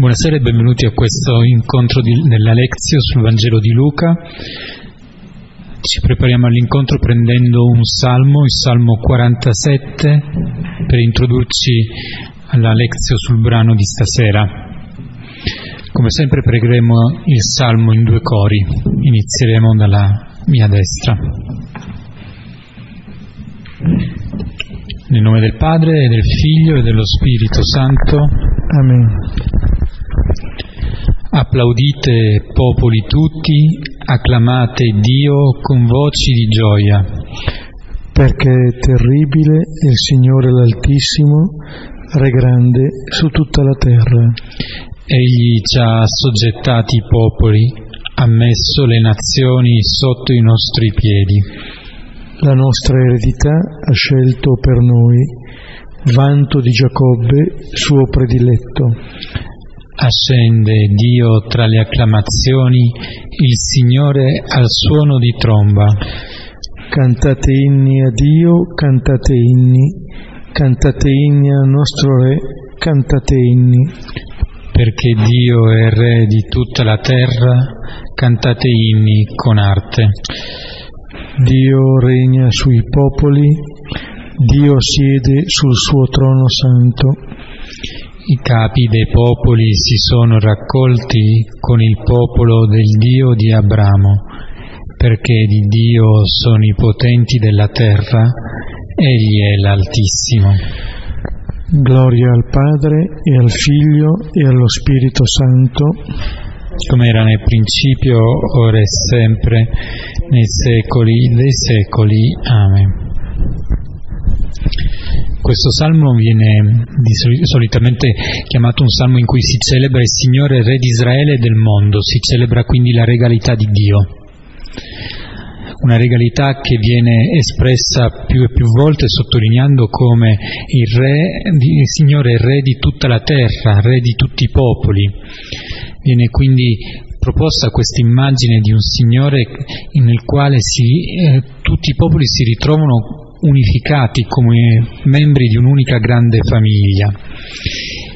Buonasera e benvenuti a questo incontro di, della Lezio sul Vangelo di Luca. Ci prepariamo all'incontro prendendo un salmo, il salmo 47, per introdurci alla Lezio sul brano di stasera. Come sempre pregheremo il salmo in due cori. Inizieremo dalla mia destra. Nel nome del Padre e del Figlio e dello Spirito Santo. Amen. Applaudite popoli tutti, acclamate Dio con voci di gioia. Perché è terribile il Signore l'Altissimo, Re grande su tutta la terra. Egli ci ha assoggettati i popoli, ha messo le nazioni sotto i nostri piedi. La nostra eredità ha scelto per noi, vanto di Giacobbe, suo prediletto. Ascende Dio tra le acclamazioni, il Signore al suono di tromba. Cantate inni a Dio, cantate inni, cantate inni al nostro Re, cantate inni. Perché Dio è Re di tutta la terra, cantate inni con arte. Dio regna sui popoli, Dio siede sul suo trono santo. I capi dei popoli si sono raccolti con il popolo del Dio di Abramo, perché di Dio sono i potenti della terra, Egli è l'Altissimo. Gloria al Padre e al Figlio e allo Spirito Santo, come era nel principio, ora e sempre, nei secoli dei secoli. Amen. Questo salmo viene solitamente chiamato un salmo in cui si celebra il Signore Re di Israele e del mondo, si celebra quindi la regalità di Dio. Una regalità che viene espressa più e più volte sottolineando come il, re, il Signore è Re di tutta la terra, Re di tutti i popoli. Viene quindi proposta questa immagine di un Signore nel quale si, eh, tutti i popoli si ritrovano unificati come membri di un'unica grande famiglia.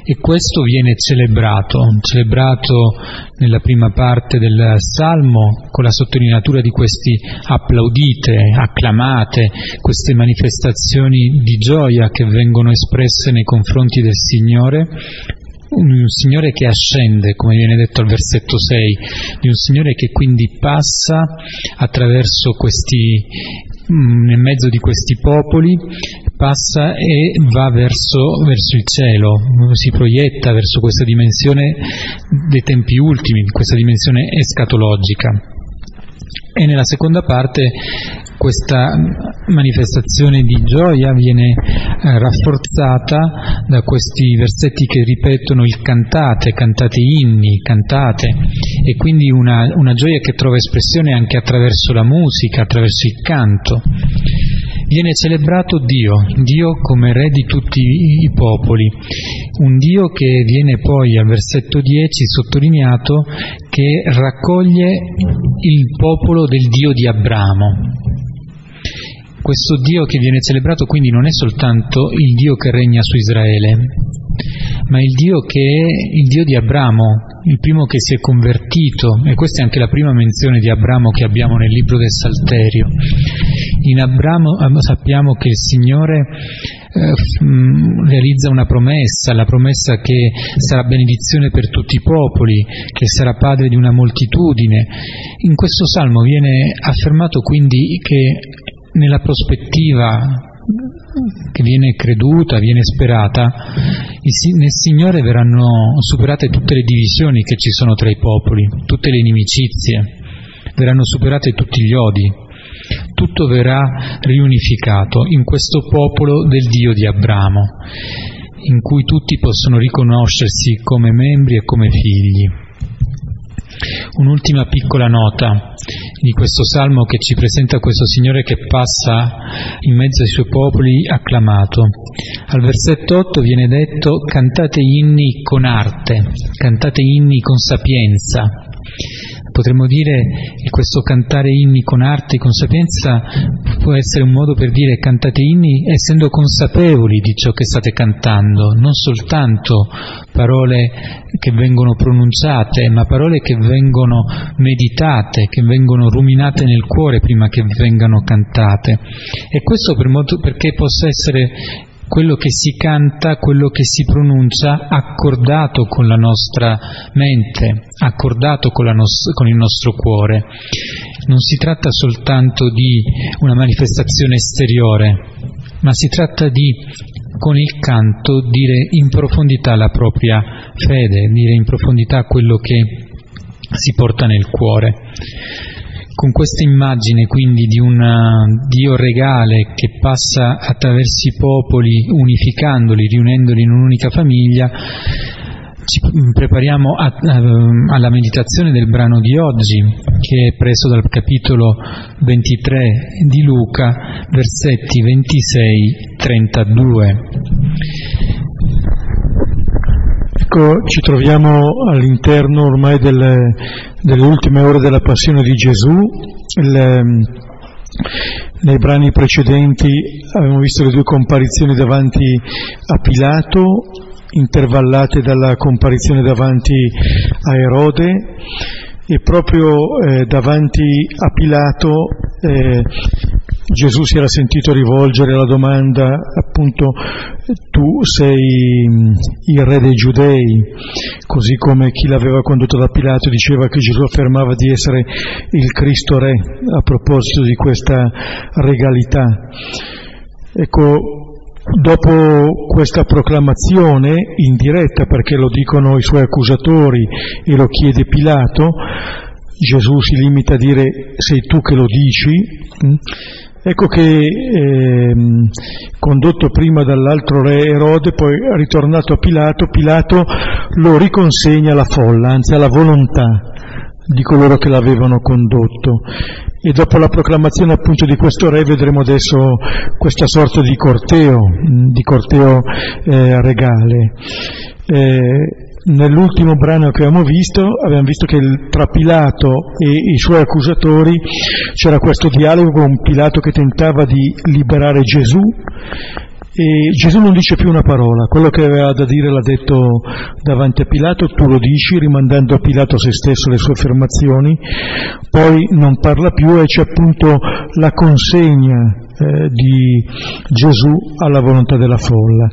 E questo viene celebrato, celebrato nella prima parte del Salmo con la sottolineatura di questi applaudite, acclamate, queste manifestazioni di gioia che vengono espresse nei confronti del Signore, un Signore che ascende, come viene detto al versetto 6, di un Signore che quindi passa attraverso questi, nel mezzo di questi popoli, passa e va verso, verso il cielo, si proietta verso questa dimensione dei tempi ultimi, questa dimensione escatologica. E nella seconda parte questa manifestazione di gioia viene eh, rafforzata da questi versetti che ripetono il cantate, cantate inni, cantate, e quindi una, una gioia che trova espressione anche attraverso la musica, attraverso il canto. Viene celebrato Dio, Dio come Re di tutti i popoli, un Dio che viene poi al versetto 10 sottolineato che raccoglie il popolo del Dio di Abramo. Questo Dio che viene celebrato quindi non è soltanto il Dio che regna su Israele, ma il Dio che è il Dio di Abramo, il primo che si è convertito, e questa è anche la prima menzione di Abramo che abbiamo nel libro del Salterio. In Abramo sappiamo che il Signore eh, realizza una promessa, la promessa che sarà benedizione per tutti i popoli, che sarà padre di una moltitudine. In questo salmo viene affermato quindi che nella prospettiva che viene creduta, viene sperata, nel Signore verranno superate tutte le divisioni che ci sono tra i popoli, tutte le inimicizie, verranno superate tutti gli odi, tutto verrà riunificato in questo popolo del Dio di Abramo, in cui tutti possono riconoscersi come membri e come figli. Un'ultima piccola nota di questo salmo che ci presenta questo Signore che passa in mezzo ai suoi popoli acclamato. Al versetto 8 viene detto cantate inni con arte, cantate inni con sapienza. Potremmo dire che questo cantare inni con arte e con sapienza può essere un modo per dire cantate inni essendo consapevoli di ciò che state cantando, non soltanto parole che vengono pronunciate, ma parole che vengono meditate, che vengono ruminate nel cuore prima che vengano cantate. E questo per modo, perché possa essere quello che si canta, quello che si pronuncia, accordato con la nostra mente, accordato con, nos- con, il nostro cuore. Non si tratta soltanto di una manifestazione esteriore, ma si tratta di, con il canto, dire in profondità la propria fede, dire in profondità quello che si porta nel cuore. Con questa immagine quindi di un Dio regale che passa attraverso i popoli unificandoli, riunendoli in un'unica famiglia, ci prepariamo a, a, alla meditazione del brano di oggi, che è preso dal capitolo 23 di Luca, versetti 26-32. Ecco, ci troviamo all'interno ormai delle, delle ultime ore della passione di Gesù. Il, nei brani precedenti abbiamo visto le due comparizioni davanti a Pilato, intervallate dalla comparizione davanti a Erode e proprio eh, davanti a Pilato eh, Gesù si era sentito rivolgere la domanda appunto tu sei mm, il re dei giudei, così come chi l'aveva condotto da Pilato diceva che Gesù affermava di essere il Cristo re a proposito di questa regalità. Ecco, dopo questa proclamazione indiretta, perché lo dicono i suoi accusatori e lo chiede Pilato, Gesù si limita a dire sei tu che lo dici, mm, Ecco che eh, condotto prima dall'altro re Erode, poi ritornato a Pilato, Pilato lo riconsegna alla folla, anzi alla volontà di coloro che l'avevano condotto. E dopo la proclamazione appunto di questo re vedremo adesso questa sorta di corteo, di corteo eh, regale. Eh, Nell'ultimo brano che abbiamo visto, abbiamo visto che tra Pilato e i suoi accusatori c'era questo dialogo con Pilato che tentava di liberare Gesù. E Gesù non dice più una parola, quello che aveva da dire l'ha detto davanti a Pilato, tu lo dici rimandando a Pilato se stesso le sue affermazioni, poi non parla più e c'è appunto la consegna eh, di Gesù alla volontà della folla.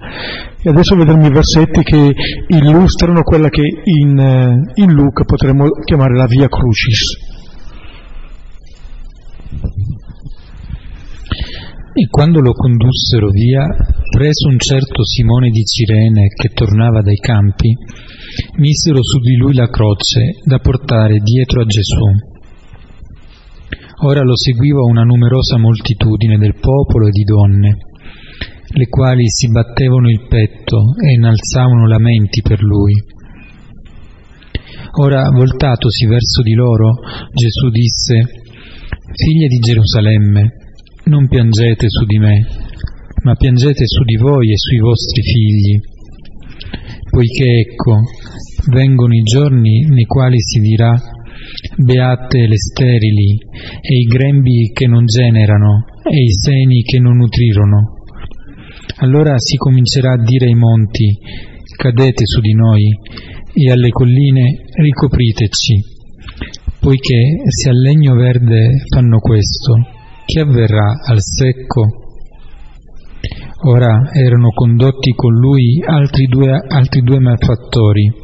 E adesso vedremo i versetti che illustrano quella che in, eh, in Luca potremmo chiamare la via crucis. E quando lo condussero via, preso un certo Simone di Cirene che tornava dai campi, misero su di lui la croce da portare dietro a Gesù. Ora lo seguiva una numerosa moltitudine del popolo e di donne, le quali si battevano il petto e innalzavano lamenti per lui. Ora, voltatosi verso di loro, Gesù disse, Figlie di Gerusalemme, non piangete su di me, ma piangete su di voi e sui vostri figli, poiché ecco, vengono i giorni nei quali si dirà beate le sterili e i grembi che non generano e i seni che non nutrirono. Allora si comincerà a dire ai monti cadete su di noi e alle colline ricopriteci, poiché se al legno verde fanno questo, che avverrà al secco? Ora erano condotti con lui altri due, altri due malfattori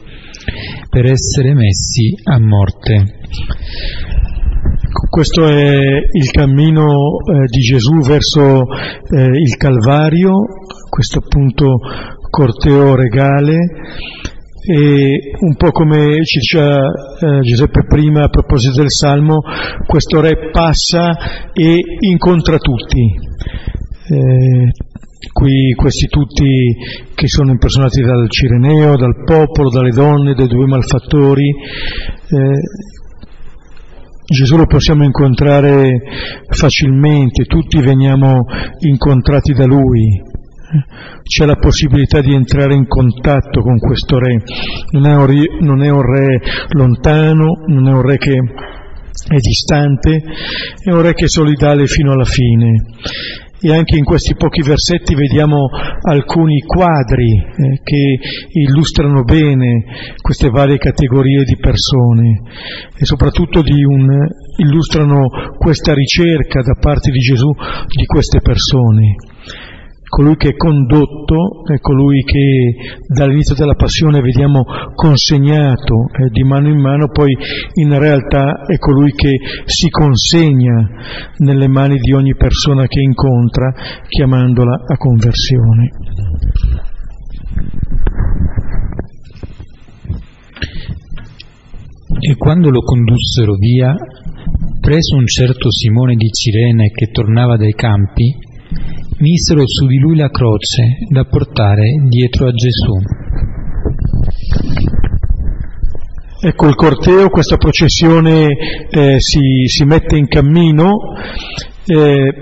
per essere messi a morte. Questo è il cammino eh, di Gesù verso eh, il Calvario, questo appunto corteo regale e un po' come ci diceva eh, Giuseppe prima a proposito del Salmo, questo re passa e incontra tutti. Eh, qui questi tutti che sono impersonati dal Cireneo, dal popolo, dalle donne, dai due malfattori, eh, Gesù lo possiamo incontrare facilmente, tutti veniamo incontrati da Lui, c'è la possibilità di entrare in contatto con questo re, non è un re, non è un re lontano, non è un re che è distante, è un re che è solidale fino alla fine. E anche in questi pochi versetti vediamo alcuni quadri eh, che illustrano bene queste varie categorie di persone e soprattutto un, illustrano questa ricerca da parte di Gesù di queste persone colui che è condotto è colui che dall'inizio della passione vediamo consegnato eh, di mano in mano, poi in realtà è colui che si consegna nelle mani di ogni persona che incontra chiamandola a conversione. E quando lo condussero via, preso un certo Simone di Cirene che tornava dai campi, misero su di lui la croce da portare dietro a Gesù. Ecco il corteo, questa processione eh, si, si, mette in cammino. Eh,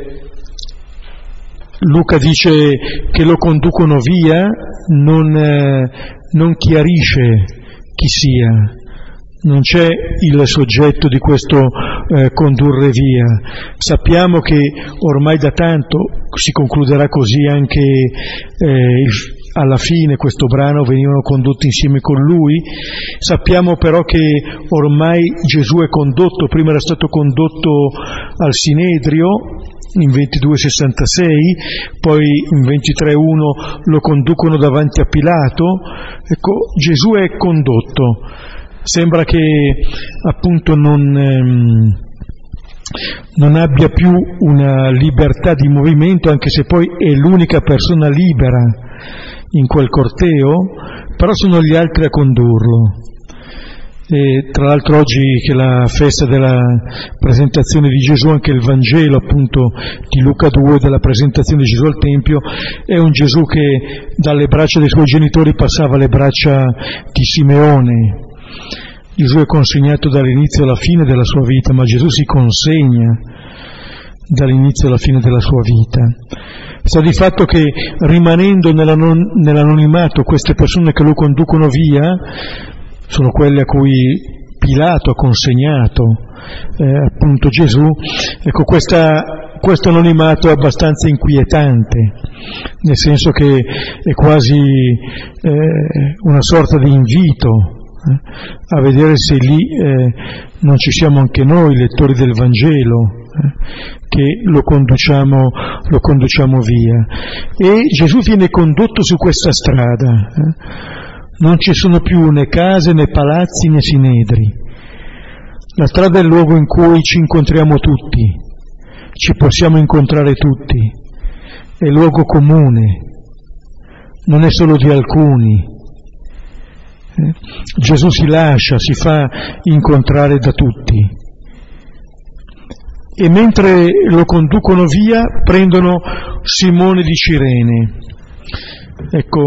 Luca dice che lo conducono via, non, eh, non chiarisce chi sia, non c'è il soggetto di questo eh, condurre via. Sappiamo che ormai da tanto si concluderà così anche eh, alla fine questo brano venivano condotti insieme con lui, sappiamo però che ormai Gesù è condotto, prima era stato condotto al Sinedrio in 2266, poi in 23.1 lo conducono davanti a Pilato, ecco Gesù è condotto sembra che appunto non, ehm, non abbia più una libertà di movimento, anche se poi è l'unica persona libera in quel corteo, però sono gli altri a condurlo. E tra l'altro oggi che è la festa della presentazione di Gesù, anche il Vangelo appunto di Luca 2 della presentazione di Gesù al Tempio, è un Gesù che dalle braccia dei suoi genitori passava alle braccia di Simeone, Gesù è consegnato dall'inizio alla fine della sua vita, ma Gesù si consegna dall'inizio alla fine della sua vita. Sta di fatto che rimanendo nell'anonimato queste persone che lo conducono via sono quelle a cui Pilato ha consegnato eh, appunto Gesù, ecco questa, questo anonimato è abbastanza inquietante, nel senso che è quasi eh, una sorta di invito a vedere se lì eh, non ci siamo anche noi, lettori del Vangelo, eh, che lo conduciamo, lo conduciamo, via. E Gesù viene condotto su questa strada. Eh. Non ci sono più né case né palazzi né sinedri. La strada è il luogo in cui ci incontriamo tutti, ci possiamo incontrare tutti, è luogo comune, non è solo di alcuni, Gesù si lascia, si fa incontrare da tutti. E mentre lo conducono via prendono Simone di Cirene. Ecco,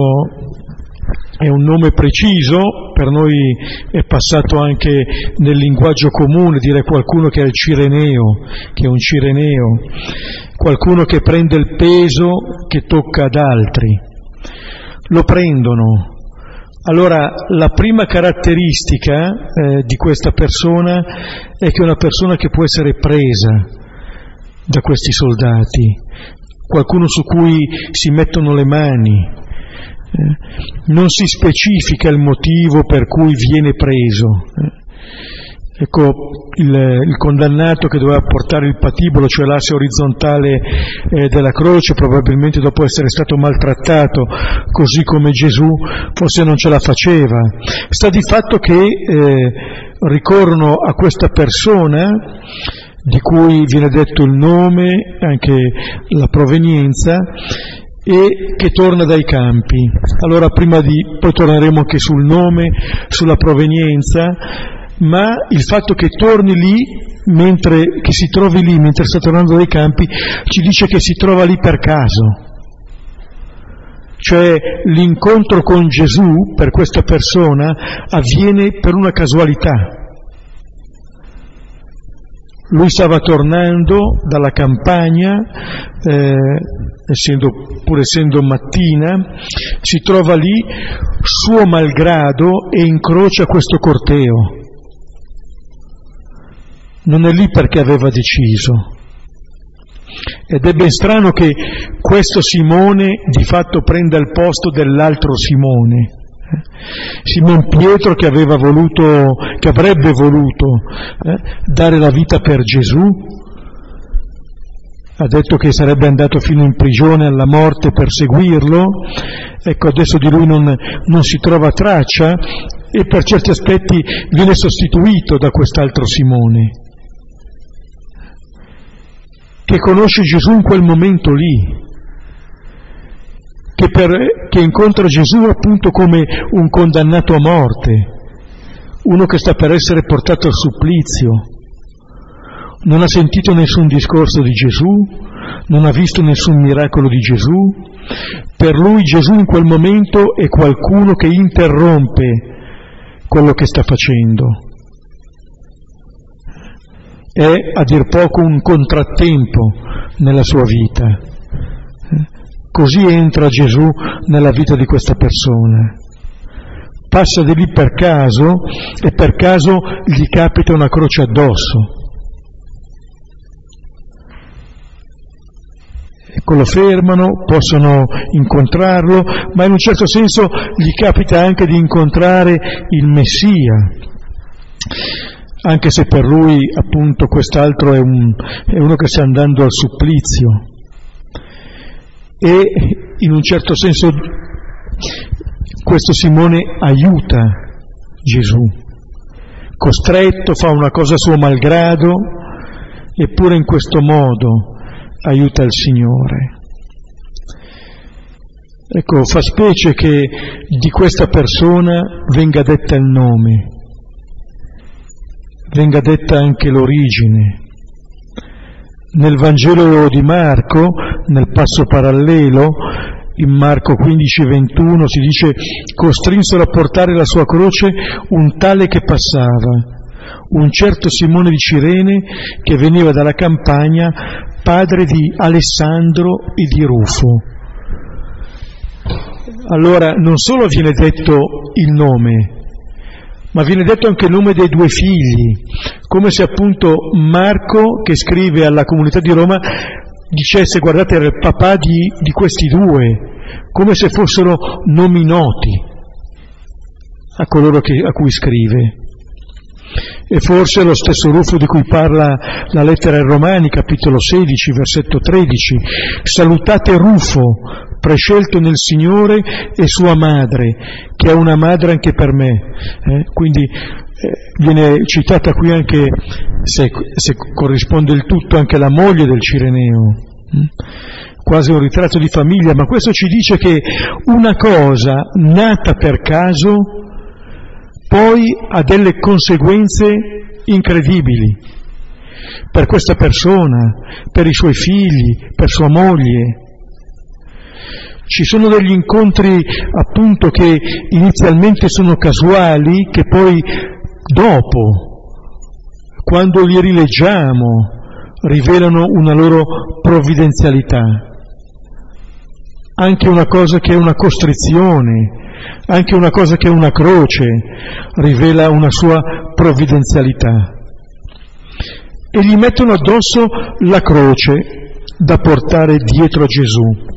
è un nome preciso, per noi è passato anche nel linguaggio comune dire qualcuno che è il Cireneo, che è un Cireneo, qualcuno che prende il peso che tocca ad altri. Lo prendono, allora, la prima caratteristica eh, di questa persona è che è una persona che può essere presa da questi soldati, qualcuno su cui si mettono le mani. Eh, non si specifica il motivo per cui viene preso. Eh. Ecco, il, il, condannato che doveva portare il patibolo, cioè l'asse orizzontale eh, della croce, probabilmente dopo essere stato maltrattato, così come Gesù, forse non ce la faceva. Sta di fatto che eh, ricorrono a questa persona di cui viene detto il nome, anche la provenienza, e che torna dai campi. Allora prima di, poi torneremo anche sul nome, sulla provenienza, ma il fatto che torni lì, mentre, che si trovi lì mentre sta tornando dai campi, ci dice che si trova lì per caso. Cioè l'incontro con Gesù per questa persona avviene per una casualità. Lui stava tornando dalla campagna, eh, essendo, pur essendo mattina, si trova lì suo malgrado e incrocia questo corteo non è lì perché aveva deciso. Ed è ben strano che questo Simone di fatto prenda il posto dell'altro Simone. Simon Pietro che voluto, che avrebbe voluto eh, dare la vita per Gesù, ha detto che sarebbe andato fino in prigione alla morte per seguirlo, ecco adesso di lui non, non si trova traccia e per certi aspetti viene sostituito da quest'altro Simone, che conosce Gesù in quel momento lì, che, per, che incontra Gesù appunto come un condannato a morte, uno che sta per essere portato al supplizio non ha sentito nessun discorso di Gesù, non ha visto nessun miracolo di Gesù, per lui Gesù in quel momento è qualcuno che interrompe quello che sta facendo. È a dir poco un contrattempo nella sua vita. Così entra Gesù nella vita di questa persona. Passa di lì per caso e per caso gli capita una croce addosso Ecco, lo fermano, possono incontrarlo, ma in un certo senso gli capita anche di incontrare il Messia, anche se per lui appunto quest'altro è, un, è uno che sta andando al supplizio. E in un certo senso questo Simone aiuta Gesù, costretto, fa una cosa a suo malgrado, eppure in questo modo aiuta il Signore. Ecco, fa specie che di questa persona venga detta il nome, venga detta anche l'origine. Nel Vangelo di Marco, nel passo parallelo, in Marco 15-21 si dice costrinsero a portare la sua croce un tale che passava, un certo Simone di Cirene che veniva dalla campagna padre di Alessandro e di Rufo. Allora non solo viene detto il nome, ma viene detto anche il nome dei due figli, come se appunto Marco, che scrive alla comunità di Roma, dicesse guardate era il papà di, di questi due, come se fossero nomi noti a coloro che, a cui scrive. E forse lo stesso Rufo di cui parla la lettera ai Romani, capitolo 16, versetto 13. Salutate Rufo, prescelto nel Signore, e sua madre, che è una madre anche per me. Eh? Quindi eh, viene citata qui anche, se, se, corrisponde il tutto, anche la moglie del Cireneo. Hm? quasi un ritratto di famiglia, ma questo ci dice che una cosa nata per caso poi ha delle conseguenze incredibili per questa persona, per i suoi figli, per sua moglie. Ci sono degli incontri appunto che inizialmente sono casuali, che poi dopo, quando li rileggiamo, rivelano una loro provvidenzialità. Anche una cosa che è una costrizione, anche una cosa che è una croce rivela una sua provvidenzialità. E gli mettono addosso la croce da portare dietro a Gesù.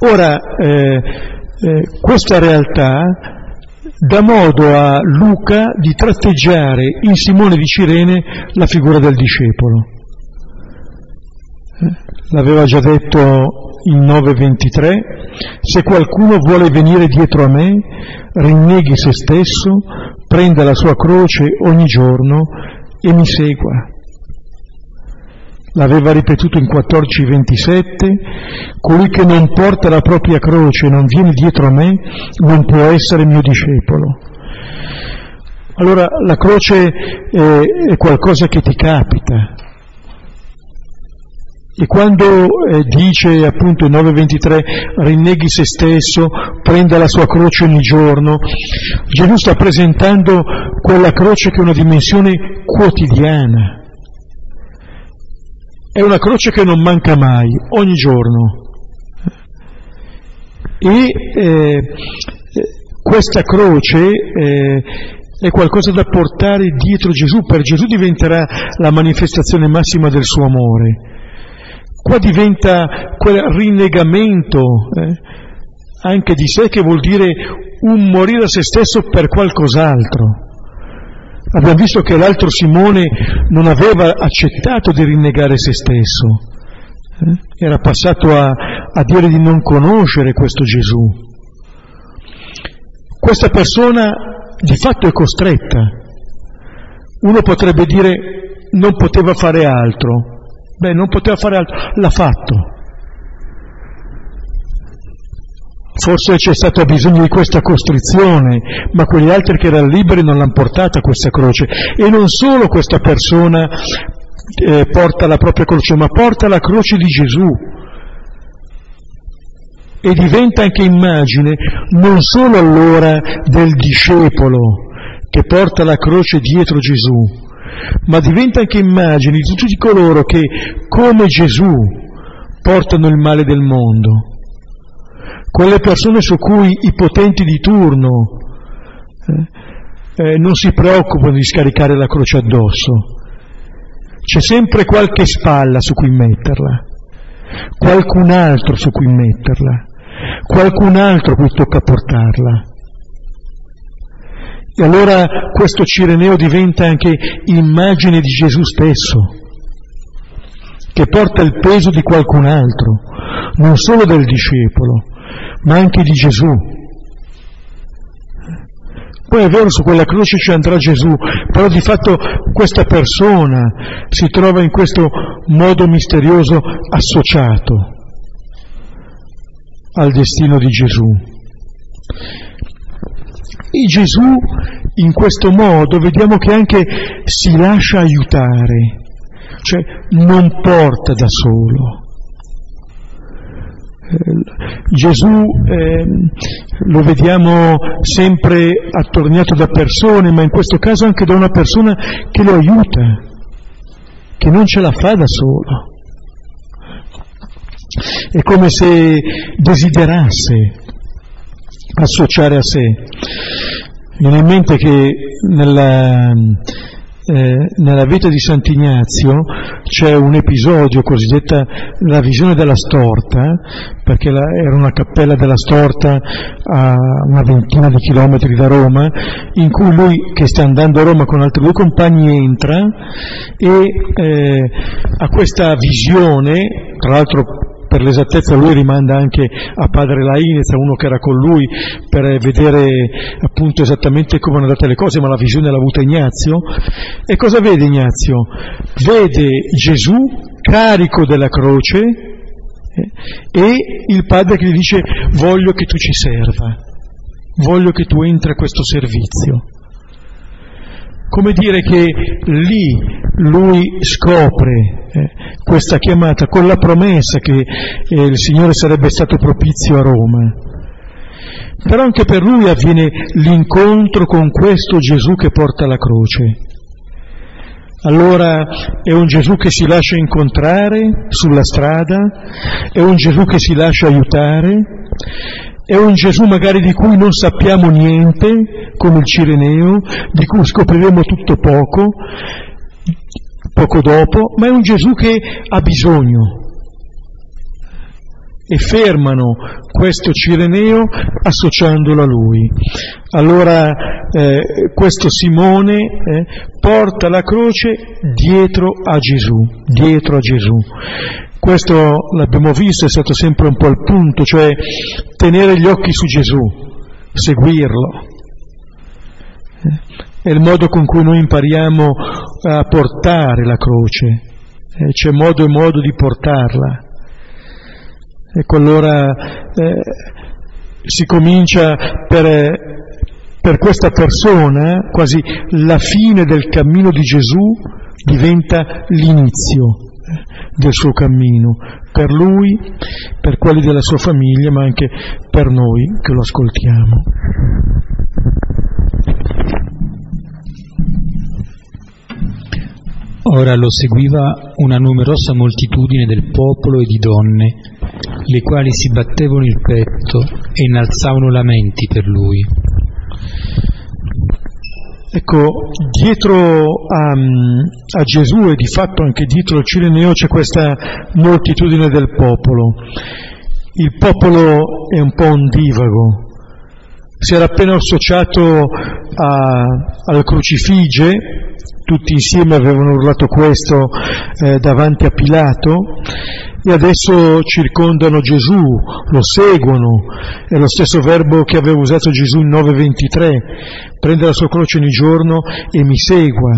Ora, eh, eh, questa realtà dà modo a Luca di tratteggiare in Simone di Cirene la figura del discepolo. Eh, l'aveva già detto il 9.23, se qualcuno vuole venire dietro a me, rinneghi se stesso, prenda la sua croce ogni giorno e mi segua. L'aveva ripetuto in 14.27, colui che non porta la propria croce e non viene dietro a me non può essere mio discepolo. Allora la croce è, è qualcosa che ti capita, e quando eh, dice appunto il 9.23 rinneghi se stesso, prenda la sua croce ogni giorno, Gesù sta presentando quella croce che è una dimensione quotidiana. È una croce che non manca mai, ogni giorno. E eh, questa croce eh, è qualcosa da portare dietro Gesù, per Gesù diventerà la manifestazione massima del suo amore. Qua diventa quel rinnegamento eh, anche di sé che vuol dire un morire a se stesso per qualcos'altro. Abbiamo visto che l'altro Simone non aveva accettato di rinnegare se stesso, eh? era passato a, a dire di non conoscere questo Gesù. Questa persona di fatto è costretta. Uno potrebbe dire non poteva fare altro. Beh, non poteva fare altro, l'ha fatto. Forse c'è stato bisogno di questa costrizione, ma quegli altri che erano liberi non l'hanno portata questa croce. E non solo questa persona eh, porta la propria croce, ma porta la croce di Gesù e diventa anche immagine non solo allora del discepolo che porta la croce dietro Gesù, ma diventa anche immagine di tutti coloro che, come Gesù, portano il male del mondo. Quelle persone su cui i potenti di turno eh, eh, non si preoccupano di scaricare la croce addosso. C'è sempre qualche spalla su cui metterla, qualcun altro su cui metterla qualcun altro cui tocca portarla. E allora questo Cireneo diventa anche immagine di Gesù stesso, che porta il peso di qualcun altro, non solo del discepolo, ma anche di Gesù. Poi è vero, su quella croce ci andrà Gesù, però di fatto questa persona si trova in questo modo misterioso associato al destino di Gesù. E Gesù in questo modo vediamo che anche si lascia aiutare, cioè non porta da solo. Eh, Gesù eh, lo vediamo sempre attorniato da persone, ma in questo caso anche da una persona che lo aiuta, che non ce la fa da solo. È come se desiderasse associare a sé. Mi viene in mente che nella, eh, nella vita di Sant'Ignazio c'è un episodio cosiddetta la visione della storta, perché la, era una cappella della storta a una ventina di chilometri da Roma, in cui lui che sta andando a Roma con altri due compagni entra e eh, ha questa visione, tra l'altro per l'esattezza lui rimanda anche a padre Lainez, a uno che era con lui, per vedere appunto esattamente come erano andate le cose, ma la visione l'ha avuta Ignazio. E cosa vede Ignazio? Vede Gesù carico della croce eh, e il padre che gli dice voglio che tu ci serva, voglio che tu entri a questo servizio. Come dire che lì lui scopre eh, questa chiamata con la promessa che eh, il Signore sarebbe stato propizio a Roma. Però anche per lui avviene l'incontro con questo Gesù che porta la croce. Allora è un Gesù che si lascia incontrare sulla strada, è un Gesù che si lascia aiutare, è un Gesù magari di cui non sappiamo niente, come il Cireneo, di cui scopriremo tutto poco, poco dopo, ma è un Gesù che ha bisogno. E fermano questo Cireneo associandolo a lui. Allora eh, questo Simone eh, porta la croce dietro a Gesù, dietro a Gesù. Questo l'abbiamo visto, è stato sempre un po' il punto, cioè tenere gli occhi su Gesù, seguirlo. È il modo con cui noi impariamo a portare la croce, eh, c'è modo e modo di portarla. Ecco allora eh, si comincia per, per questa persona, quasi la fine del cammino di Gesù diventa l'inizio eh, del suo cammino, per lui, per quelli della sua famiglia, ma anche per noi che lo ascoltiamo. Ora lo seguiva una numerosa moltitudine del popolo e di donne, le quali si battevano il petto e innalzavano lamenti per lui. Ecco, dietro a, a, Gesù e di fatto anche dietro al Cireneo c'è questa moltitudine del popolo. Il popolo è un po' ondivago, si era appena associato a, al crucifige, tutti insieme avevano urlato questo eh, davanti a Pilato e adesso circondano Gesù, lo seguono, è lo stesso verbo che aveva usato Gesù in 9.23, prende la sua croce ogni giorno e mi segua.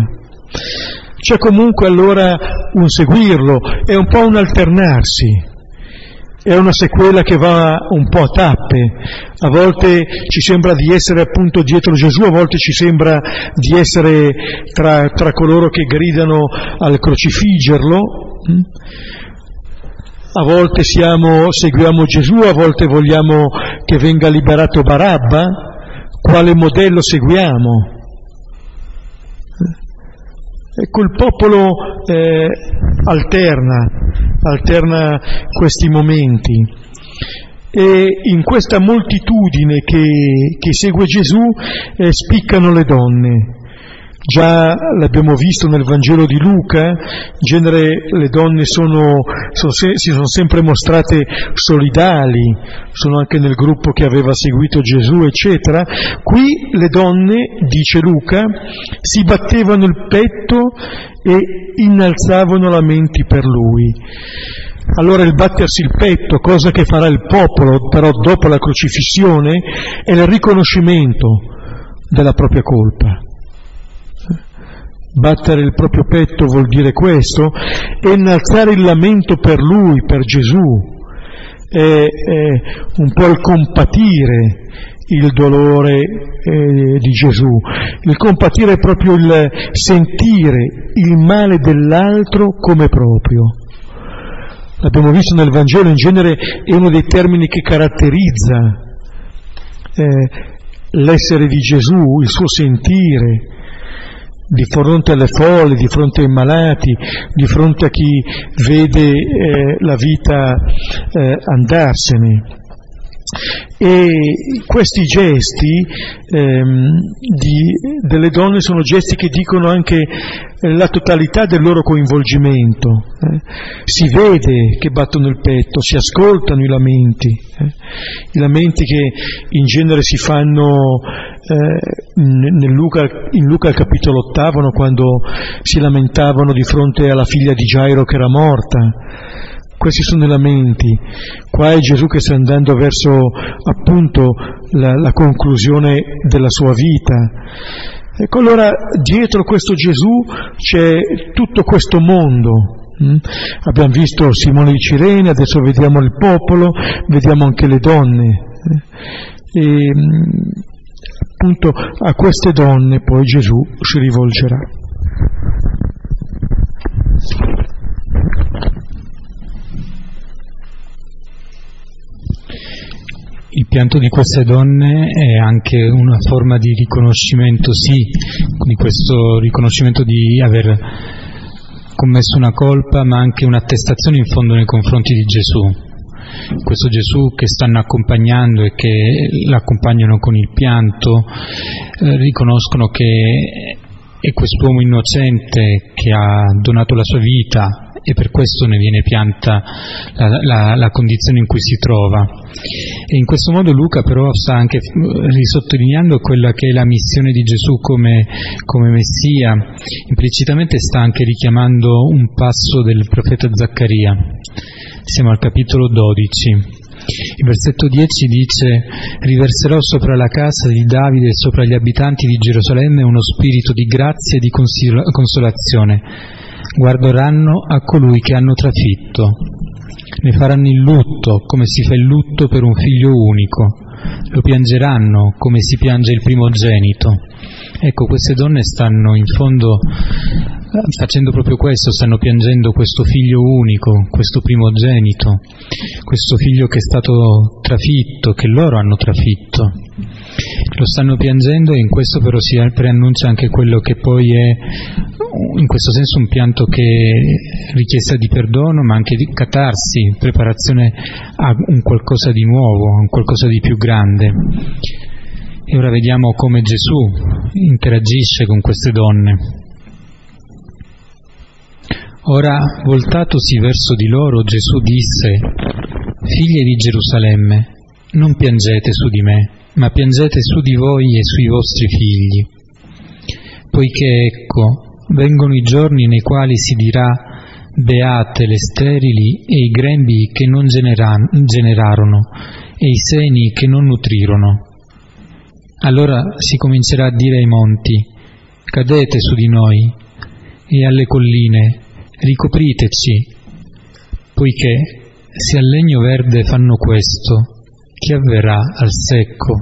C'è comunque allora un seguirlo, è un po' un alternarsi, è una sequela che va un po' a tappe, a volte ci sembra di essere appunto dietro Gesù, a volte ci sembra di essere tra, tra coloro che gridano al crocifiggerlo, a volte siamo, seguiamo Gesù, a volte vogliamo che venga liberato Barabba, quale modello seguiamo? Ecco, il popolo eh, alterna, alterna questi momenti e in questa moltitudine che, che segue Gesù eh, spiccano le donne. Già l'abbiamo visto nel Vangelo di Luca, in genere le donne sono, sono si sono sempre mostrate solidali, sono anche nel gruppo che aveva seguito Gesù, eccetera. Qui le donne, dice Luca, si battevano il petto e innalzavano lamenti per lui. Allora il battersi il petto, cosa che farà il popolo però dopo la crocifissione, è il riconoscimento della propria colpa Battere il proprio petto vuol dire questo e innalzare il lamento per lui, per Gesù, è, è un po' il compatire il dolore eh, di Gesù. Il compatire è proprio il sentire il male dell'altro come proprio. L'abbiamo visto nel Vangelo, in genere è uno dei termini che caratterizza eh, l'essere di Gesù, il suo sentire, di fronte alle folle, di fronte ai malati, di fronte a chi vede eh, la vita eh, andarsene. E questi gesti ehm, di, delle donne sono gesti che dicono anche eh, la totalità del loro coinvolgimento. Eh. Si vede che battono il petto, si ascoltano i lamenti, eh. i lamenti che in genere si fanno Luca, in Luca al capitolo ottavo, quando si lamentavano di fronte alla figlia di Gairo che era morta questi sono i lamenti. Qua è Gesù che sta andando verso appunto la, la conclusione della sua vita. Ecco allora dietro questo Gesù c'è tutto questo mondo. Mm? Abbiamo visto Simone di Cirene, adesso vediamo il popolo, vediamo anche le donne. E, mm, appunto a queste donne poi Gesù si rivolgerà. Il pianto di queste donne è anche una forma di riconoscimento, sì, di questo riconoscimento di aver commesso una colpa, ma anche un'attestazione in fondo nei confronti di Gesù. Questo Gesù che stanno accompagnando e che l'accompagnano con il pianto, eh, riconoscono che è quest'uomo innocente che ha donato la sua vita e per questo ne viene pianta la, la, la, condizione in cui si trova. E in questo modo Luca però sta anche risottolineando quella che è la missione di Gesù come, come Messia, implicitamente sta anche richiamando un passo del profeta Zaccaria. Siamo al capitolo 12. Il versetto 10 dice riverserò sopra la casa di Davide e sopra gli abitanti di Gerusalemme uno spirito di grazia e di consolazione guarderanno a colui che hanno trafitto, ne faranno il lutto come si fa il lutto per un figlio unico, lo piangeranno come si piange il primogenito. Ecco, queste donne stanno in fondo eh, facendo proprio questo, stanno piangendo questo figlio unico, questo primogenito, questo figlio che è stato trafitto, che loro hanno trafitto. Lo stanno piangendo e in questo però si preannuncia anche quello che poi è in questo senso un pianto che è richiesta di perdono ma anche di catarsi, preparazione a un qualcosa di nuovo, a un qualcosa di più grande. E ora vediamo come Gesù interagisce con queste donne. Ora, voltatosi verso di loro, Gesù disse, Figlie di Gerusalemme, non piangete su di me, ma piangete su di voi e sui vostri figli, poiché ecco, vengono i giorni nei quali si dirà beate le sterili e i grembi che non generarono e i seni che non nutrirono. Allora si comincerà a dire ai monti, cadete su di noi, e alle colline, ricopriteci, poiché se al legno verde fanno questo, che avverrà al secco?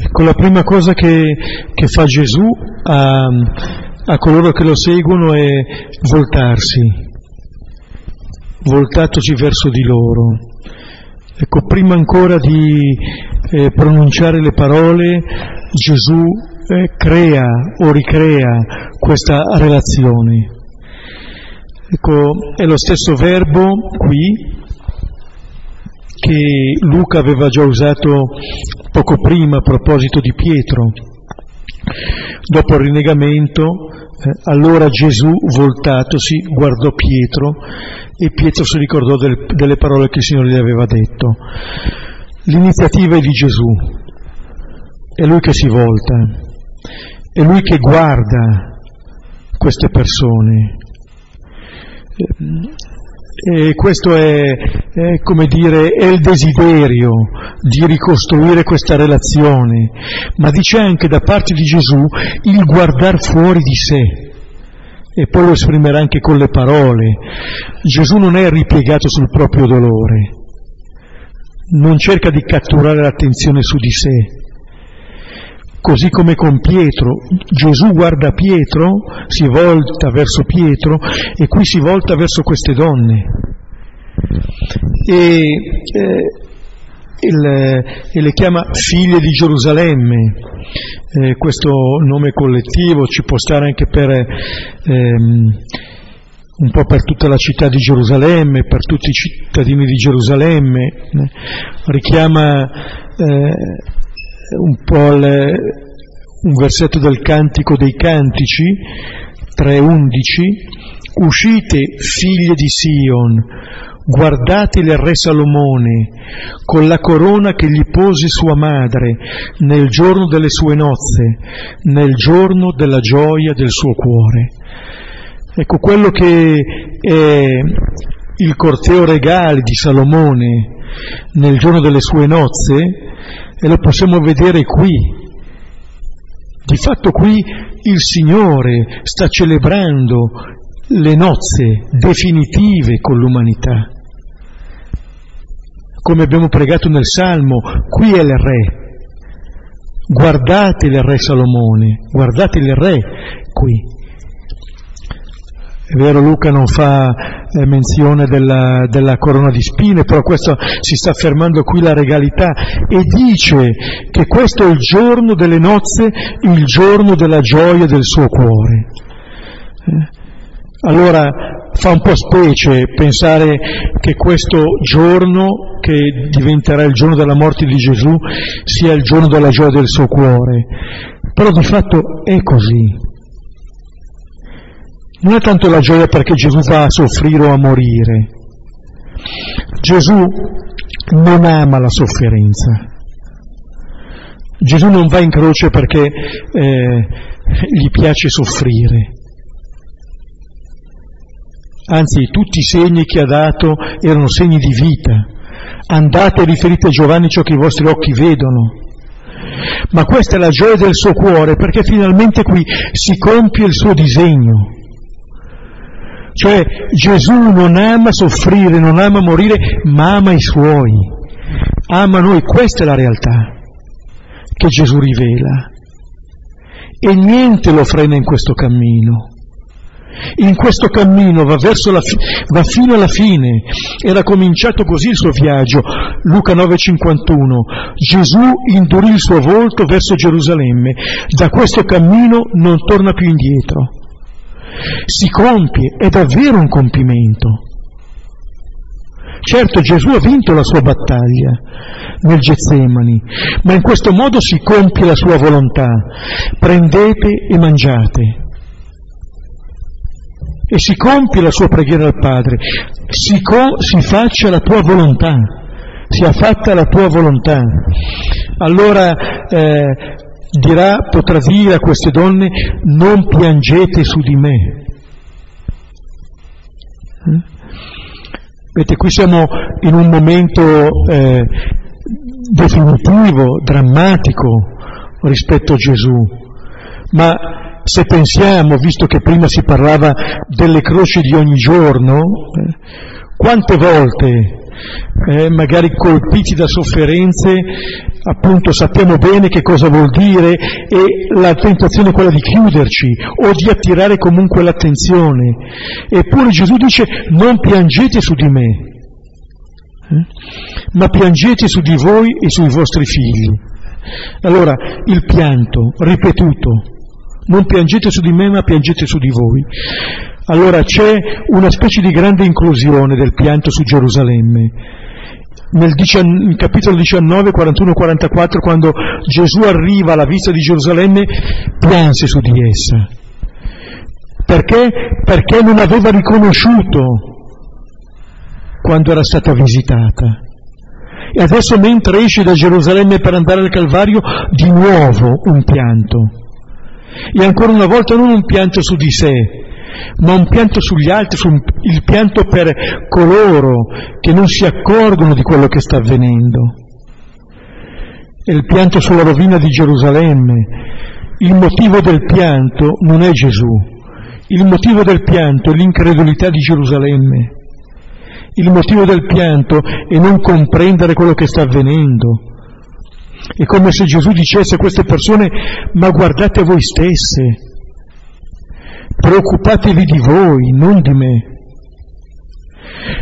Ecco, la prima cosa che, che fa Gesù a, a coloro che lo seguono è voltarsi, voltatosi verso di loro. Ecco, prima ancora di eh, pronunciare le parole, Gesù eh, crea o ricrea questa relazione. Ecco, è lo stesso verbo qui che Luca aveva già usato poco prima a proposito di Pietro. Dopo il rinnegamento, eh, allora Gesù, voltatosi, guardò Pietro e Pietro si ricordò del, delle parole che il Signore gli aveva detto. L'iniziativa è di Gesù, è Lui che si volta, è Lui che guarda queste persone. E questo è, è, come dire, è il desiderio di ricostruire questa relazione, ma dice anche da parte di Gesù il guardare fuori di sé. E poi lo esprimerà anche con le parole. Gesù non è ripiegato sul proprio dolore, non cerca di catturare l'attenzione su di sé, Così come con Pietro, Gesù guarda Pietro, si volta verso Pietro e qui si volta verso queste donne. E, eh, il, e le chiama figlie di Gerusalemme. Eh, questo nome collettivo ci può stare anche per ehm, un po' per tutta la città di Gerusalemme, per tutti i cittadini di Gerusalemme, eh, richiama eh, un po' le, un versetto del Cantico dei Cantici 3.11, uscite figlie di Sion, guardate il re Salomone con la corona che gli pose sua madre nel giorno delle sue nozze, nel giorno della gioia del suo cuore. Ecco quello che è il corteo regale di Salomone nel giorno delle sue nozze e lo possiamo vedere qui. Di fatto qui il Signore sta celebrando le nozze definitive con l'umanità. Come abbiamo pregato nel Salmo, qui è il Re. Guardate il Re Salomone, guardate il Re qui. È vero, Luca non fa eh, menzione della, della, corona di spine, però questo si sta affermando qui la regalità e dice che questo è il giorno delle nozze, il giorno della gioia del suo cuore. Eh? Allora fa un po' specie pensare che questo giorno, che diventerà il giorno della morte di Gesù, sia il giorno della gioia del suo cuore, però di fatto è così. Non è tanto la gioia perché Gesù va a soffrire o a morire. Gesù non ama la sofferenza. Gesù non va in croce perché eh, gli piace soffrire. Anzi, tutti i segni che ha dato erano segni di vita. Andate e riferite a Giovanni ciò che i vostri occhi vedono. Ma questa è la gioia del suo cuore perché finalmente qui si compie il suo disegno. Cioè Gesù non ama soffrire, non ama morire, ma ama i suoi. Ama noi, questa è la realtà che Gesù rivela. E niente lo frena in questo cammino. In questo cammino va, fi- va fino alla fine. Era cominciato così il suo viaggio. Luca 9:51. Gesù indurì il suo volto verso Gerusalemme. Da questo cammino non torna più indietro si compie, è davvero un compimento. Certo Gesù ha vinto la sua battaglia nel Getsemani, ma in questo modo si compie la sua volontà. Prendete e mangiate. E si compie la sua preghiera al Padre. Si, co- si faccia la tua volontà. Sia fatta la tua volontà. Allora eh, dirà, potrà dire a queste donne, non piangete su di me. Eh? Vedete, qui siamo in un momento eh, definitivo, drammatico rispetto a Gesù, ma se pensiamo, visto che prima si parlava delle croci di ogni giorno, eh, quante volte eh, magari colpiti da sofferenze, appunto sappiamo bene che cosa vuol dire e la tentazione è quella di chiuderci o di attirare comunque l'attenzione. Eppure Gesù dice non piangete su di me, eh, ma piangete su di voi e sui vostri figli. Allora, il pianto ripetuto, non piangete su di me ma piangete su di voi. Allora c'è una specie di grande inclusione del pianto su Gerusalemme. Nel dician- capitolo 19, 41-44, quando Gesù arriva alla vista di Gerusalemme, pianse su di essa. Perché? Perché non aveva riconosciuto quando era stata visitata. E adesso mentre esce da Gerusalemme per andare al Calvario, di nuovo un pianto. E ancora una volta non un pianto su di sé, ma un pianto sugli altri, il pianto per coloro che non si accorgono di quello che sta avvenendo. E il pianto sulla rovina di Gerusalemme. Il motivo del pianto non è Gesù, il motivo del pianto è l'incredulità di Gerusalemme. Il motivo del pianto è non comprendere quello che sta avvenendo. È come se Gesù dicesse a queste persone, ma guardate voi stesse, preoccupatevi di voi, non di me.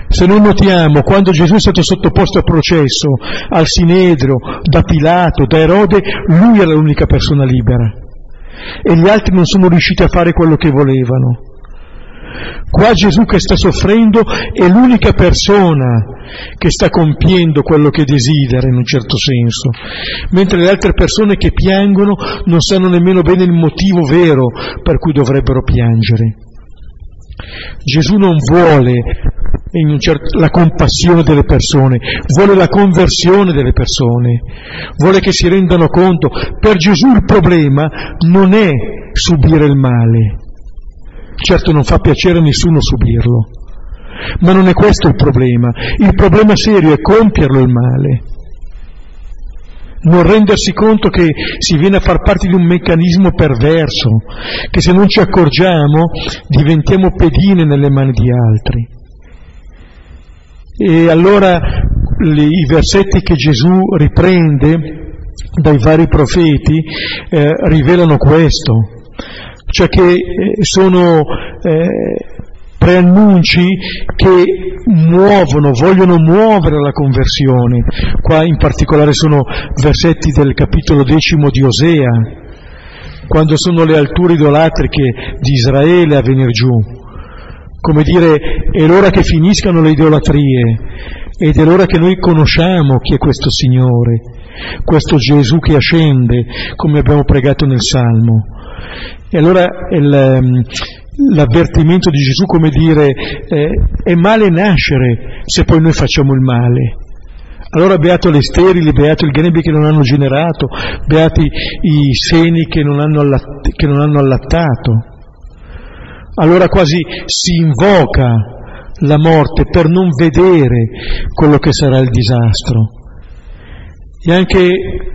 Se noi notiamo, quando Gesù è stato sottoposto a processo, al Sinedrio, da Pilato, da Erode, lui era l'unica persona libera e gli altri non sono riusciti a fare quello che volevano. Qua Gesù che sta soffrendo è l'unica persona che sta compiendo quello che desidera in un certo senso, mentre le altre persone che piangono non sanno nemmeno bene il motivo vero per cui dovrebbero piangere. Gesù non vuole certo, la compassione delle persone, vuole la conversione delle persone, vuole che si rendano conto. Per Gesù il problema non è subire il male, Certo non fa piacere a nessuno subirlo, ma non è questo il problema. Il problema serio è compierlo il male. Non rendersi conto che si viene a far parte di un meccanismo perverso, che se non ci accorgiamo diventiamo pedine nelle mani di altri. E allora i versetti che Gesù riprende dai vari profeti eh, rivelano questo cioè che eh, sono eh, preannunci che muovono, vogliono muovere la conversione. Qua in particolare sono versetti del capitolo decimo di Osea, quando sono le alture idolatriche di Israele a venire giù. Come dire, è l'ora che finiscano le idolatrie ed è l'ora che noi conosciamo chi è questo Signore, questo Gesù che ascende, come abbiamo pregato nel Salmo. E allora il, ehm, l'avvertimento di Gesù, come dire, eh, è male nascere se poi noi facciamo il male. Allora beato le sterili, beato il grembi che non hanno generato, beati i seni che non hanno, allatt- che non hanno allattato. Allora quasi si invoca la morte per non vedere quello che sarà il disastro. E anche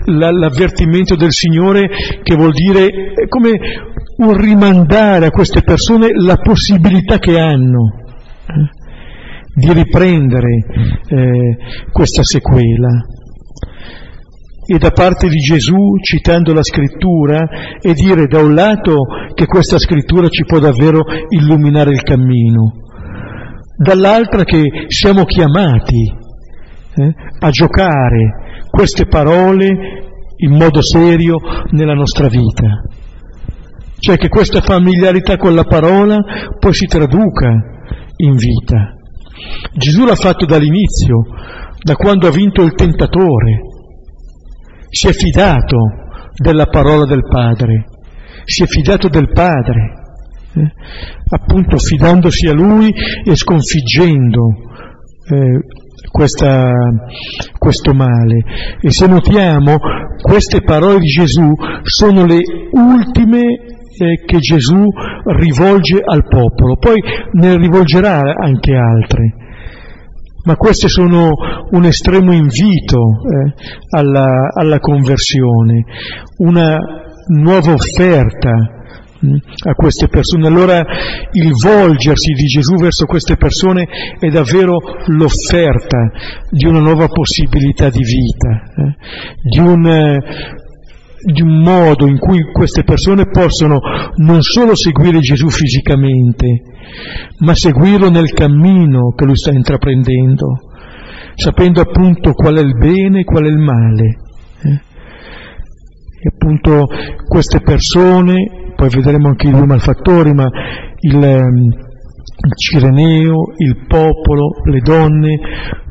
l'avvertimento del Signore che vuol dire come un rimandare a queste persone la possibilità che hanno eh, di riprendere eh, questa sequela. E da parte di Gesù, citando la scrittura, e dire da un lato che questa scrittura ci può davvero illuminare il cammino, dall'altra che siamo chiamati eh, a giocare queste parole in modo serio nella nostra vita. Cioè che questa familiarità con la parola poi si traduca in vita. Gesù l'ha fatto dall'inizio, da quando ha vinto il tentatore. Si è fidato della parola del Padre, si è fidato del Padre, eh? appunto fidandosi a Lui e sconfiggendo eh, questa, questo male. E se notiamo, queste parole di Gesù sono le ultime eh, che Gesù rivolge al popolo, poi ne rivolgerà anche altre. Ma queste sono un estremo invito eh, alla, alla conversione, una nuova offerta a queste persone. Allora il volgersi di Gesù verso queste persone è davvero l'offerta di una nuova possibilità di vita, eh? di, un, eh, di un modo in cui queste persone possono non solo seguire Gesù fisicamente, ma seguirlo nel cammino che lui sta intraprendendo, sapendo appunto qual è il bene e qual è il male. Eh? E appunto queste persone poi vedremo anche i due malfattori, ma il, ehm, il Cireneo, il popolo, le donne,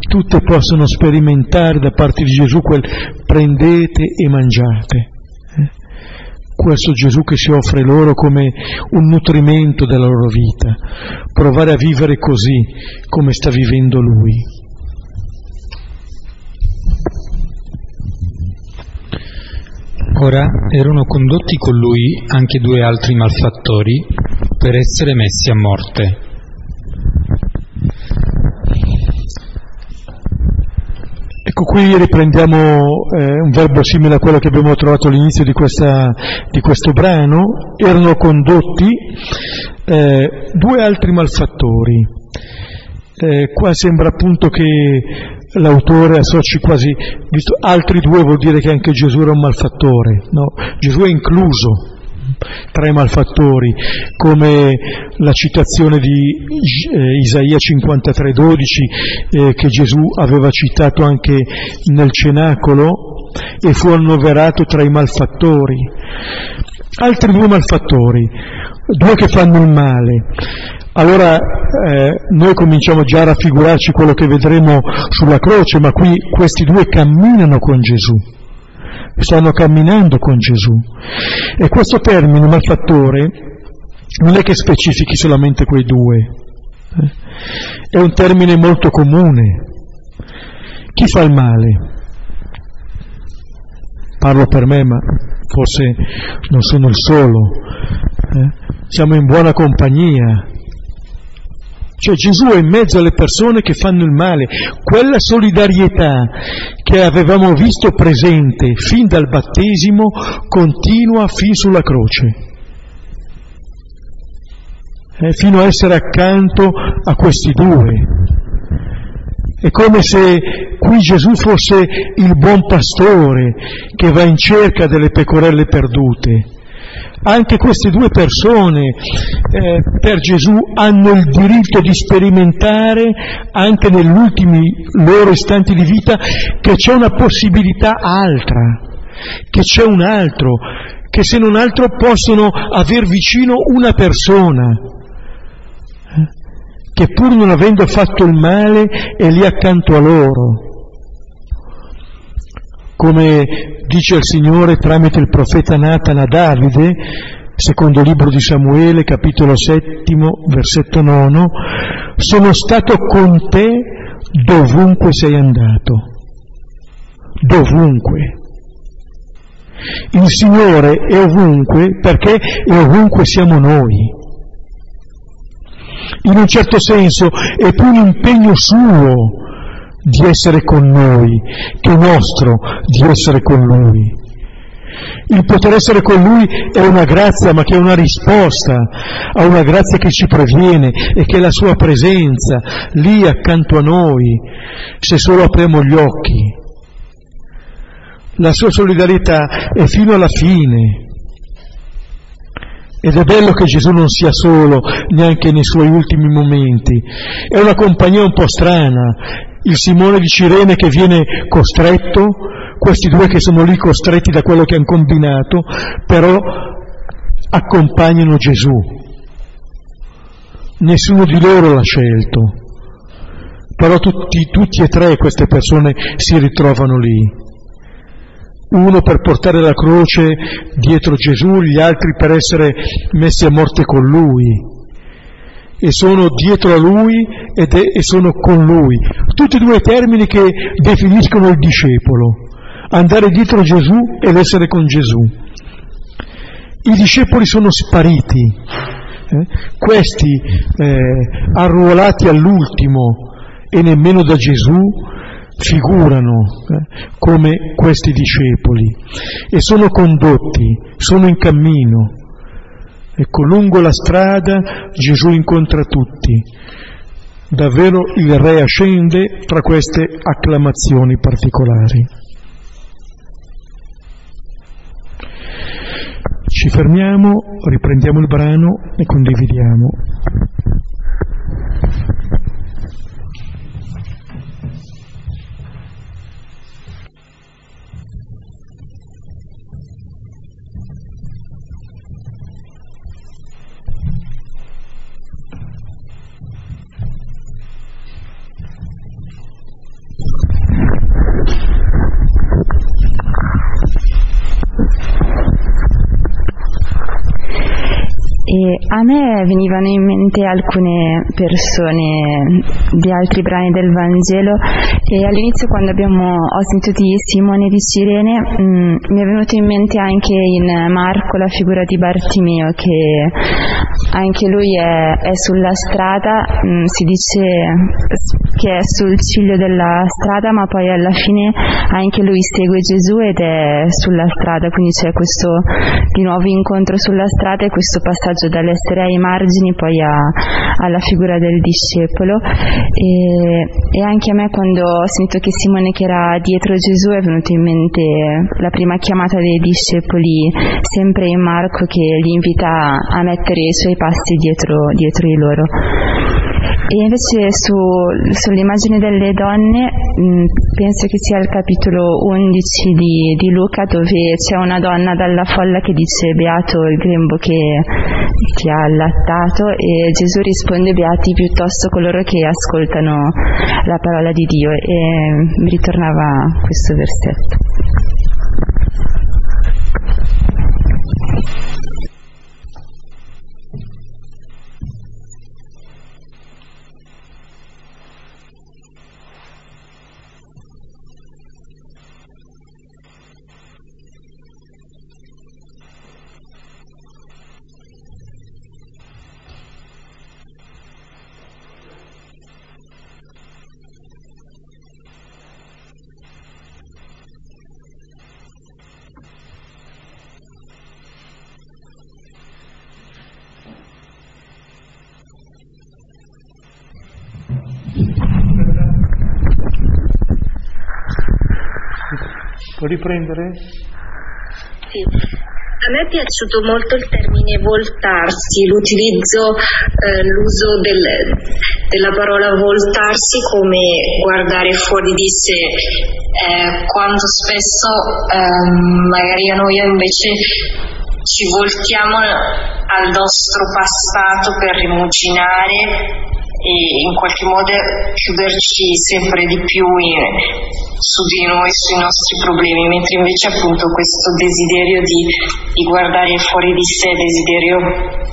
tutte possono sperimentare da parte di Gesù quel prendete e mangiate. Eh? Questo Gesù che si offre loro come un nutrimento della loro vita, provare a vivere così come sta vivendo Lui. Ora erano condotti con lui anche due altri malfattori per essere messi a morte. Ecco qui riprendiamo eh, un verbo simile a quello che abbiamo trovato all'inizio di, questa, di questo brano. Erano condotti eh, due altri malfattori. Eh, qua sembra appunto che l'autore associ quasi, visto altri due vuol dire che anche Gesù era un malfattore, no? Gesù è incluso tra i malfattori, come la citazione di eh, Isaia 53:12 eh, che Gesù aveva citato anche nel cenacolo e fu annoverato tra i malfattori. Altri due malfattori, due che fanno il male, allora eh, noi cominciamo già a raffigurarci quello che vedremo sulla croce, ma qui questi due camminano con Gesù, stanno camminando con Gesù. E questo termine, malfattore, non è che specifichi solamente quei due, eh? è un termine molto comune. Chi fa il male? Parlo per me, ma forse non sono il solo. Eh? Siamo in buona compagnia cioè Gesù è in mezzo alle persone che fanno il male. Quella solidarietà che avevamo visto presente fin dal battesimo continua fin sulla croce. Eh, fino a essere accanto a questi due. È come se qui Gesù fosse il buon pastore che va in cerca delle pecorelle perdute. Anche queste due persone eh, per Gesù hanno il diritto di sperimentare anche negli ultimi loro istanti di vita che c'è una possibilità altra, che c'è un altro, che se non altro possono aver vicino una persona che pur non avendo fatto il male è lì accanto a loro come dice il Signore tramite il profeta Nathan a Davide, secondo libro di Samuele, capitolo settimo, versetto nono, sono stato con te dovunque sei andato, dovunque. Il Signore è ovunque perché è ovunque siamo noi. In un certo senso è più un impegno suo di essere con noi che nostro di essere con Lui. Il poter essere con Lui è una grazia, ma che è una risposta a una grazia che ci previene e che è la Sua presenza lì accanto a noi, se solo apriamo gli occhi. La Sua solidarietà è fino alla fine. Ed è bello che Gesù non sia solo neanche nei suoi ultimi momenti. È una compagnia un po' strana, il Simone di Cirene che viene costretto, questi due che sono lì costretti da quello che hanno combinato, però accompagnano Gesù. Nessuno di loro l'ha scelto, però tutti, tutti e tre queste persone si ritrovano lì. Uno per portare la croce dietro Gesù, gli altri per essere messi a morte con lui e sono dietro a lui è, e sono con lui. Tutti e due termini che definiscono il discepolo, andare dietro Gesù ed essere con Gesù. I discepoli sono spariti, eh? questi eh, arruolati all'ultimo e nemmeno da Gesù figurano eh, come questi discepoli e sono condotti, sono in cammino. Ecco, lungo la strada Gesù incontra tutti. Davvero il Re ascende tra queste acclamazioni particolari. Ci fermiamo, riprendiamo il brano e condividiamo. E a me venivano in mente alcune persone di altri brani del Vangelo e all'inizio quando abbiamo, ho sentito Simone di Cirene mh, mm, mi è venuto in mente anche in Marco la figura di Bartimeo che anche lui è, è sulla strada, mh, mm, si dice che è sul ciglio della strada ma poi alla fine anche lui segue Gesù ed è sulla strada, quindi c'è questo di nuovo incontro sulla strada e questo passaggio passaggio dall'essere ai margini poi a, alla figura del discepolo e, e, anche a me quando ho sentito che Simone che era dietro Gesù è venuto in mente la prima chiamata dei discepoli sempre in Marco che li invita a mettere i suoi passi dietro, dietro di loro. E invece su, sull'immagine delle donne mh, mm, penso che sia il capitolo 11 di, di, Luca dove c'è una donna dalla folla che dice beato il grembo che, che ha allattato e Gesù risponde beati piuttosto coloro che ascoltano la parola di Dio e mi ritornava questo versetto. Riprendere? Sì. A me è piaciuto molto il termine voltarsi, l'utilizzo, eh, l'uso del, della parola voltarsi come guardare fuori di sé, eh, quando spesso eh, magari a noi invece ci voltiamo al nostro passato per rimuginare e in qualche modo chiuderci sempre di più in, su di noi, sui nostri problemi, mentre invece appunto questo desiderio di, di guardare fuori di sé, desiderio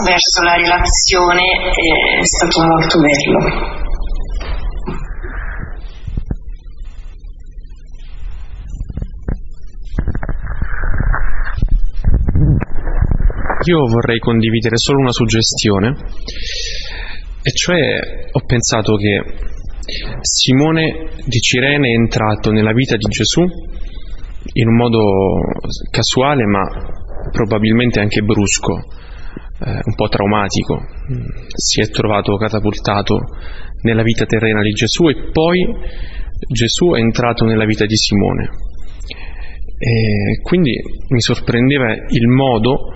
verso la relazione è stato molto bello. Io vorrei condividere solo una suggestione e cioè ho pensato che Simone di Cirene è entrato nella vita di Gesù in un modo casuale ma probabilmente anche brusco, eh, un po' traumatico. Si è trovato catapultato nella vita terrena di Gesù e poi Gesù è entrato nella vita di Simone. E quindi mi sorprendeva il modo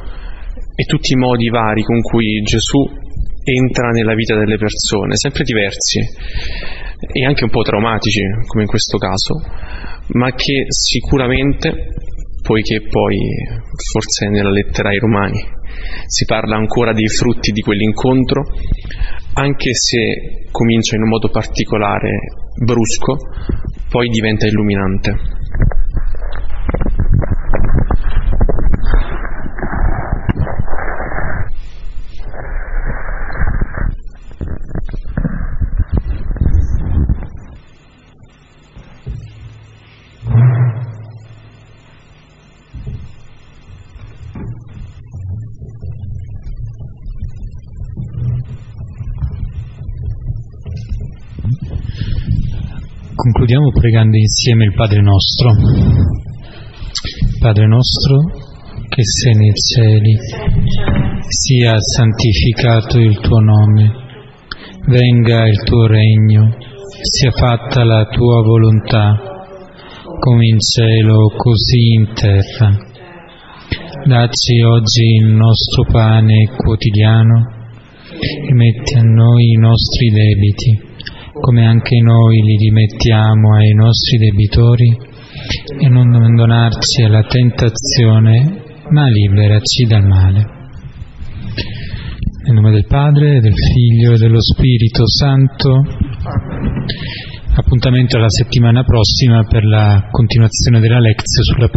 e tutti i modi vari con cui Gesù entra nella vita delle persone, sempre diversi e anche un po' traumatici, come in questo caso, ma che sicuramente, poiché poi forse nella lettera ai Romani si parla ancora dei frutti di quell'incontro, anche se comincia in un modo particolare brusco, poi diventa illuminante. Concludiamo pregando insieme il Padre nostro. Padre nostro che sei nei cieli, sia santificato il tuo nome, venga il tuo regno, sia fatta la tua volontà, come in cielo così in terra. Dacci oggi il nostro pane quotidiano e metti a noi i nostri debiti come anche noi li rimettiamo ai nostri debitori, e non abbandonarci alla tentazione, ma liberaci dal male. Nel nome del Padre, del Figlio e dello Spirito Santo, appuntamento alla settimana prossima per la continuazione della lezione sulla